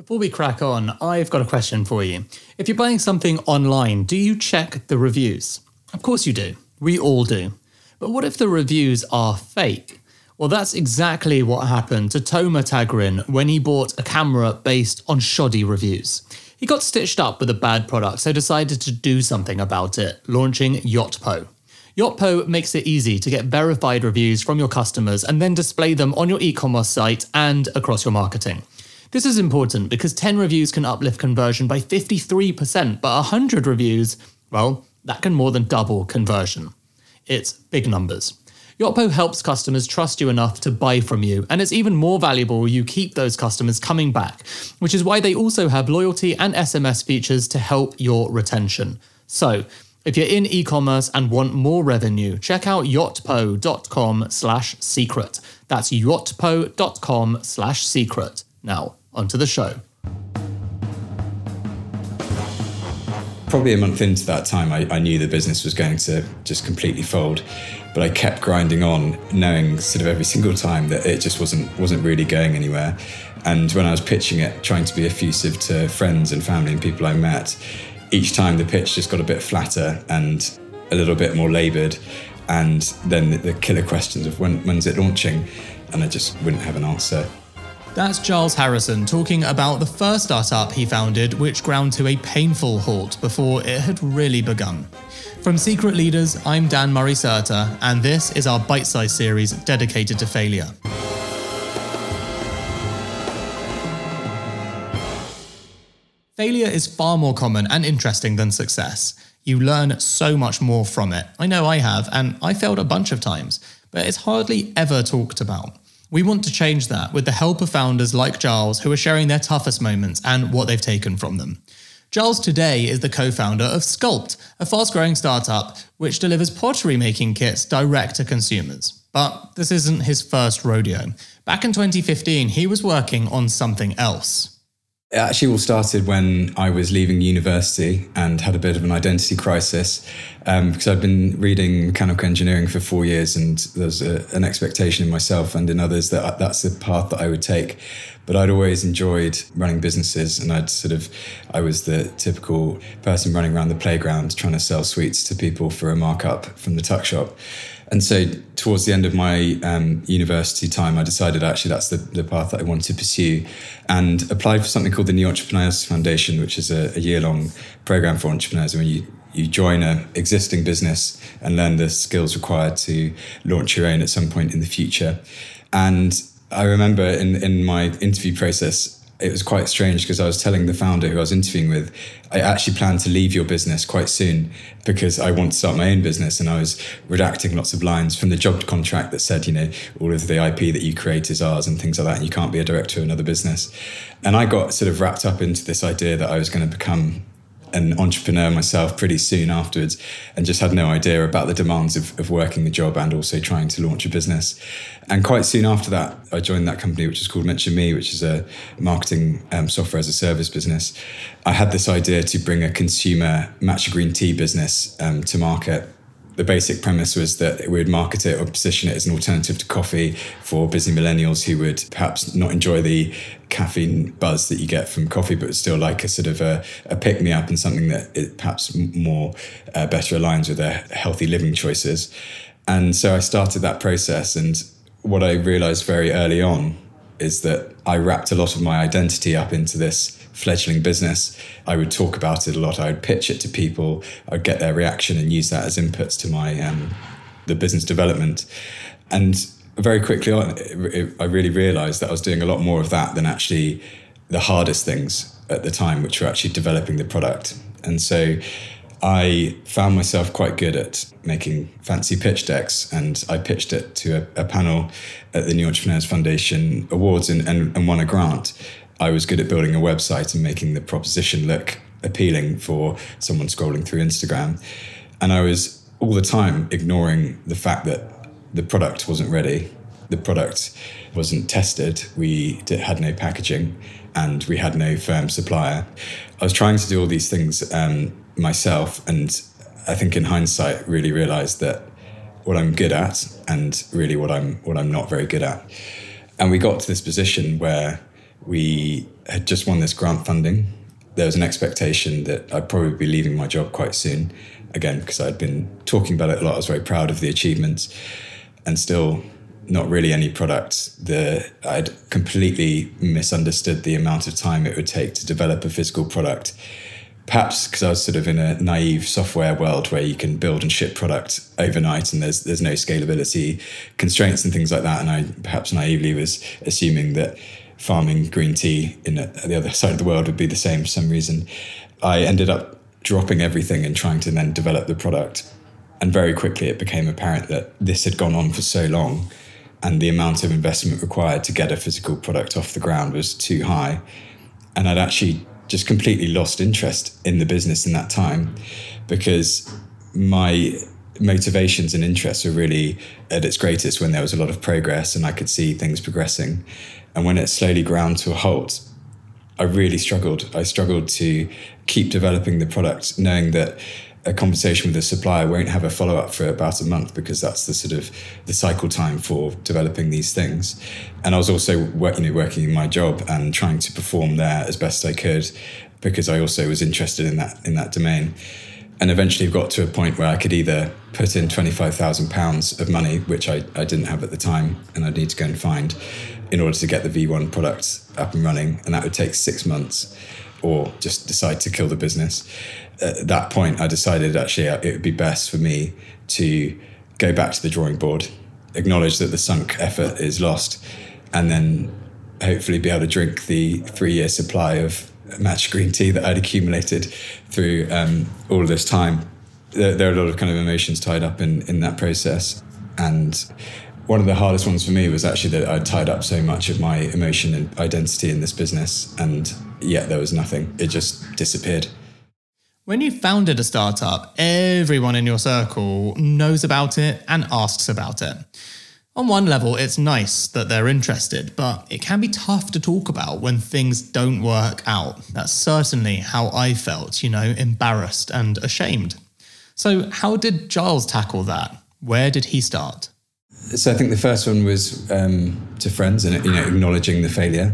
Before we crack on, I've got a question for you. If you're buying something online, do you check the reviews? Of course you do. We all do. But what if the reviews are fake? Well, that's exactly what happened to Tomer Tagrin when he bought a camera based on shoddy reviews. He got stitched up with a bad product, so decided to do something about it, launching Yotpo. Yotpo makes it easy to get verified reviews from your customers and then display them on your e commerce site and across your marketing. This is important because 10 reviews can uplift conversion by 53%, but 100 reviews, well, that can more than double conversion. It's big numbers. Yotpo helps customers trust you enough to buy from you, and it's even more valuable you keep those customers coming back, which is why they also have loyalty and SMS features to help your retention. So, if you're in e-commerce and want more revenue, check out yotpo.com slash secret. That's yotpo.com slash secret. Now, onto the show. Probably a month into that time, I, I, knew the business was going to just completely fold, but I kept grinding on, knowing sort of every single time that it just wasn't wasn't really going anywhere. And when I was pitching it, trying to be effusive to friends and family and people I met, each time the pitch just got a bit flatter and a little bit more laboured. And then the, the killer questions of when, when's it launching, and I just wouldn't have an answer. That's Giles Harrison talking about the first startup he founded, which ground to a painful halt before it had really begun. From Secret Leaders, I'm Dan Murray Serter, and this is our bite sized series dedicated to failure. Failure is far more common and interesting than success. You learn so much more from it. I know I have, and I failed a bunch of times, but it's hardly ever talked about. We want to change that with the help of founders like Giles who are sharing their toughest moments and what they've taken from them. Giles today is the co founder of Sculpt, a fast growing startup which delivers pottery making kits direct to consumers. But this isn't his first rodeo. Back in 2015, he was working on something else. It actually all started when I was leaving university and had a bit of an identity crisis um, because I'd been reading mechanical engineering for four years and there's a, an expectation in myself and in others that that's the path that I would take. But I'd always enjoyed running businesses and I'd sort of, I was the typical person running around the playground trying to sell sweets to people for a markup from the tuck shop. And so, towards the end of my um, university time, I decided actually that's the, the path that I wanted to pursue and applied for something called the New Entrepreneurs Foundation, which is a, a year long program for entrepreneurs. When you, you join an existing business and learn the skills required to launch your own at some point in the future. And I remember in, in my interview process, it was quite strange because I was telling the founder who I was interviewing with, I actually plan to leave your business quite soon because I want to start my own business. And I was redacting lots of lines from the job contract that said, you know, all of the IP that you create is ours and things like that. And you can't be a director of another business. And I got sort of wrapped up into this idea that I was going to become an entrepreneur myself pretty soon afterwards and just had no idea about the demands of, of working the job and also trying to launch a business. And quite soon after that, I joined that company, which is called Mention Me, which is a marketing um, software as a service business. I had this idea to bring a consumer matcha green tea business um, to market the basic premise was that we would market it or position it as an alternative to coffee for busy millennials who would perhaps not enjoy the caffeine buzz that you get from coffee, but still like a sort of a, a pick me up and something that it perhaps more uh, better aligns with their healthy living choices. And so I started that process. And what I realized very early on is that I wrapped a lot of my identity up into this fledgling business. I would talk about it a lot. I would pitch it to people. I'd get their reaction and use that as inputs to my um, the business development. And very quickly on, it, it, I really realized that I was doing a lot more of that than actually the hardest things at the time, which were actually developing the product. And so I found myself quite good at making fancy pitch decks, and I pitched it to a, a panel at the New Entrepreneurs Foundation Awards and, and, and, won a grant. I was good at building a website and making the proposition look appealing for someone scrolling through Instagram. And I was all the time ignoring the fact that the product wasn't ready. The product wasn't tested. We did, had no packaging and we had no firm supplier. I was trying to do all these things um, myself, and I think in hindsight, really realized that what I'm good at and really what I'm what I'm not very good at. And we got to this position where we had just won this grant funding. There was an expectation that I'd probably be leaving my job quite soon, again, because I'd been talking about it a lot. I was very proud of the achievements and still not really any product. The I'd completely misunderstood the amount of time it would take to develop a physical product. Perhaps because I was sort of in a naive software world where you can build and ship product overnight and there's there's no scalability constraints and things like that. And I perhaps naively was assuming that farming green tea in a, the other side of the world would be the same for some reason. I ended up dropping everything and trying to then develop the product. And very quickly it became apparent that this had gone on for so long and the amount of investment required to get a physical product off the ground was too high. And I'd actually just completely lost interest in the business in that time because my motivations and interests were really at its greatest when there was a lot of progress and I could see things progressing. And when it slowly ground to a halt, I really struggled. I struggled to keep developing the product, knowing that a conversation with a supplier won't have a follow up for about a month because that's the sort of the cycle time for developing these things. And I was also you know, working in my job and trying to perform there as best I could because I also was interested in that in that domain. And eventually got to a point where I could either put in twenty five thousand pounds of money, which I, I didn't have at the time, and I'd need to go and find in order to get the V1 product up and running, and that would take six months, or just decide to kill the business at that point, I decided actually uh, it would be best for me to go back to the drawing board, acknowledge that the sunk effort is lost, and then hopefully be able to drink the three year supply of matcha green tea that I'd accumulated through um, all of this time. There, there, are a lot of kind of emotions tied up in, in that process. And one of the hardest ones for me was actually that I'd tied up so much of my emotion and identity in this business, and yet there was nothing. It just disappeared. When you founded a startup, everyone in your circle knows about it and asks about it. On one level, it's nice that they're interested, but it can be tough to talk about when things don't work out. That's certainly how I felt, you know, embarrassed and ashamed. So, how did Giles tackle that? Where did he start? So, I think the first one was um, to friends and you know acknowledging the failure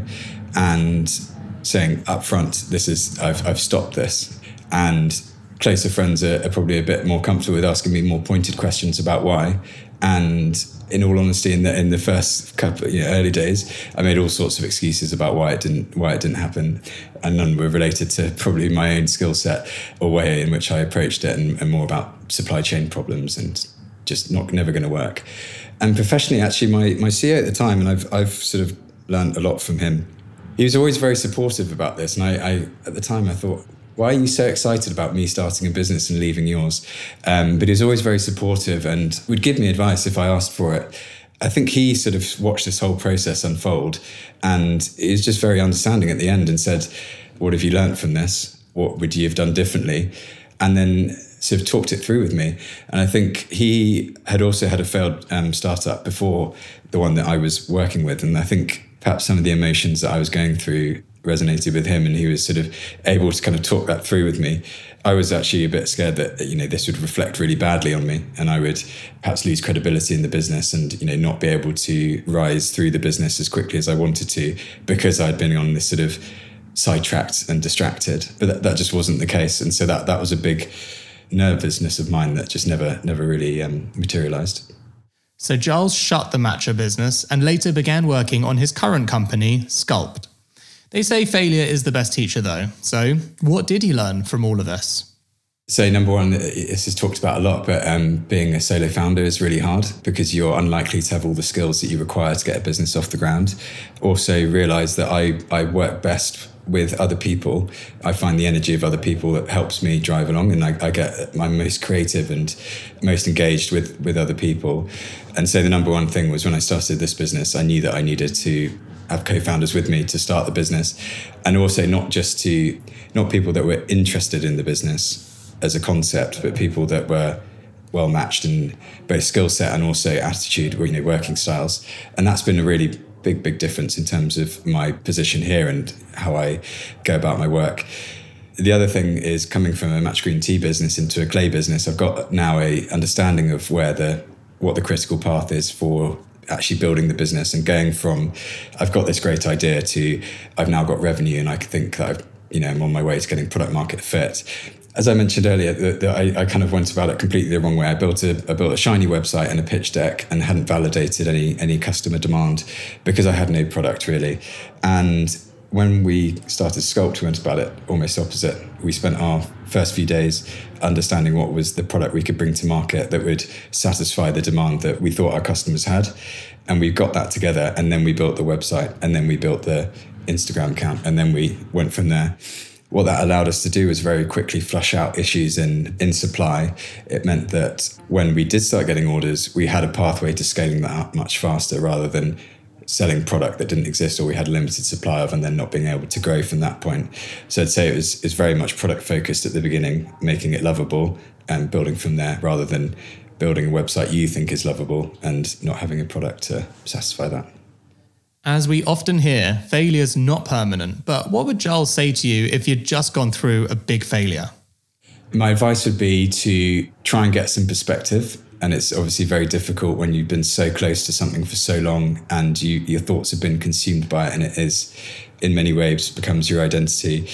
and saying upfront, "This is I've I've stopped this." And closer friends are, are, probably a bit more comfortable with asking me more pointed questions about why. And in all honesty, in the in the first couple you know, early days, I made all sorts of excuses about why it didn't why it didn't happen, and none were related to probably my own skill set or way in which I approached it, and, and more about supply chain problems and just not never going to work. And professionally, actually, my my CEO at the time, and I've I've sort of learned a lot from him. He was always very supportive about this, and I, I at the time I thought, why are you so excited about me starting a business and leaving yours? Um, but he was always very supportive and would give me advice if I asked for it. I think he sort of watched this whole process unfold and was just very understanding at the end and said, What have you learned from this? What would you have done differently? And then sort of talked it through with me. And I think he had also had a failed um, startup before the one that I was working with. And I think perhaps some of the emotions that I was going through resonated with him and he was sort of able to kind of talk that through with me. I was actually a bit scared that you know this would reflect really badly on me and I would perhaps lose credibility in the business and you know not be able to rise through the business as quickly as I wanted to because I'd been on this sort of sidetracked and distracted. But that, that just wasn't the case and so that that was a big nervousness of mine that just never never really um, materialized. So Giles shut the matcha business and later began working on his current company, Sculpt. They say failure is the best teacher, though. So, what did he learn from all of this? So, number one, this is talked about a lot, but um, being a solo founder is really hard because you're unlikely to have all the skills that you require to get a business off the ground. Also, realize that I, I work best with other people. I find the energy of other people that helps me drive along, and I, I get my most creative and most engaged with, with other people. And so, the number one thing was when I started this business, I knew that I needed to have co-founders with me to start the business and also not just to not people that were interested in the business as a concept but people that were well matched in both skill set and also attitude you know working styles. And that's been a really big big difference in terms of my position here and how I go about my work. The other thing is coming from a matcha green tea business into a clay business I've got now a understanding of where the what the critical path is for actually building the business and going from I've got this great idea to I've now got revenue and I think that I've you know I'm on my way to getting product market fit. As I mentioned earlier, the, the, I, I, kind of went about it completely the wrong way. I built a I built a shiny website and a pitch deck and hadn't validated any any customer demand because I had no product really. And when we started Sculpt, we went about it almost opposite. We spent our first few days understanding what was the product we could bring to market that would satisfy the demand that we thought our customers had. And we got that together, and then we built the website, and then we built the Instagram account, and then we went from there. What that allowed us to do was very quickly flush out issues in, in supply. It meant that when we did start getting orders, we had a pathway to scaling that up much faster rather than selling product that didn't exist or we had limited supply of and then not being able to grow from that point. So I'd say it was it's very much product focused at the beginning, making it lovable and building from there rather than building a website you think is lovable and not having a product to satisfy that. As we often hear, failure's not permanent, but what would Giles say to you if you'd just gone through a big failure? My advice would be to try and get some perspective and it's obviously very difficult when you've been so close to something for so long and you, your thoughts have been consumed by it and it is in many ways becomes your identity.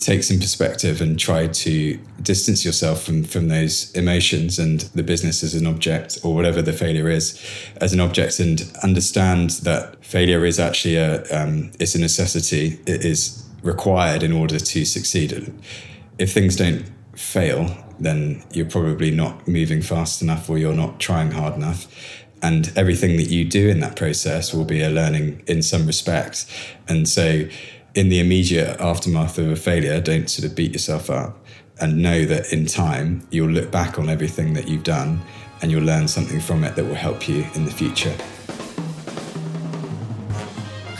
Take some perspective and try to distance yourself from from those emotions and the business as an object or whatever the failure is as an object and understand that failure is actually a um, it's a necessity. It is required in order to succeed. If things don't fail then you're probably not moving fast enough or you're not trying hard enough. And everything that you do in that process will be a learning in some respect. And so, in the immediate aftermath of a failure, don't sort of beat yourself up and know that in time you'll look back on everything that you've done and you'll learn something from it that will help you in the future.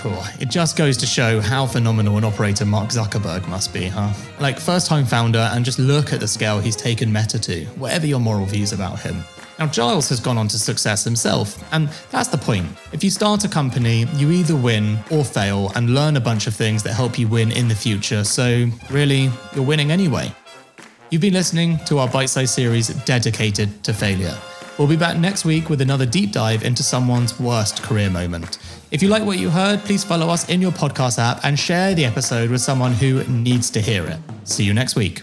Cool. It just goes to show how phenomenal an operator Mark Zuckerberg must be, huh? Like, first time founder, and just look at the scale he's taken Meta to, whatever your moral views about him. Now, Giles has gone on to success himself, and that's the point. If you start a company, you either win or fail and learn a bunch of things that help you win in the future, so really, you're winning anyway. You've been listening to our bite sized series dedicated to failure. We'll be back next week with another deep dive into someone's worst career moment. If you like what you heard, please follow us in your podcast app and share the episode with someone who needs to hear it. See you next week.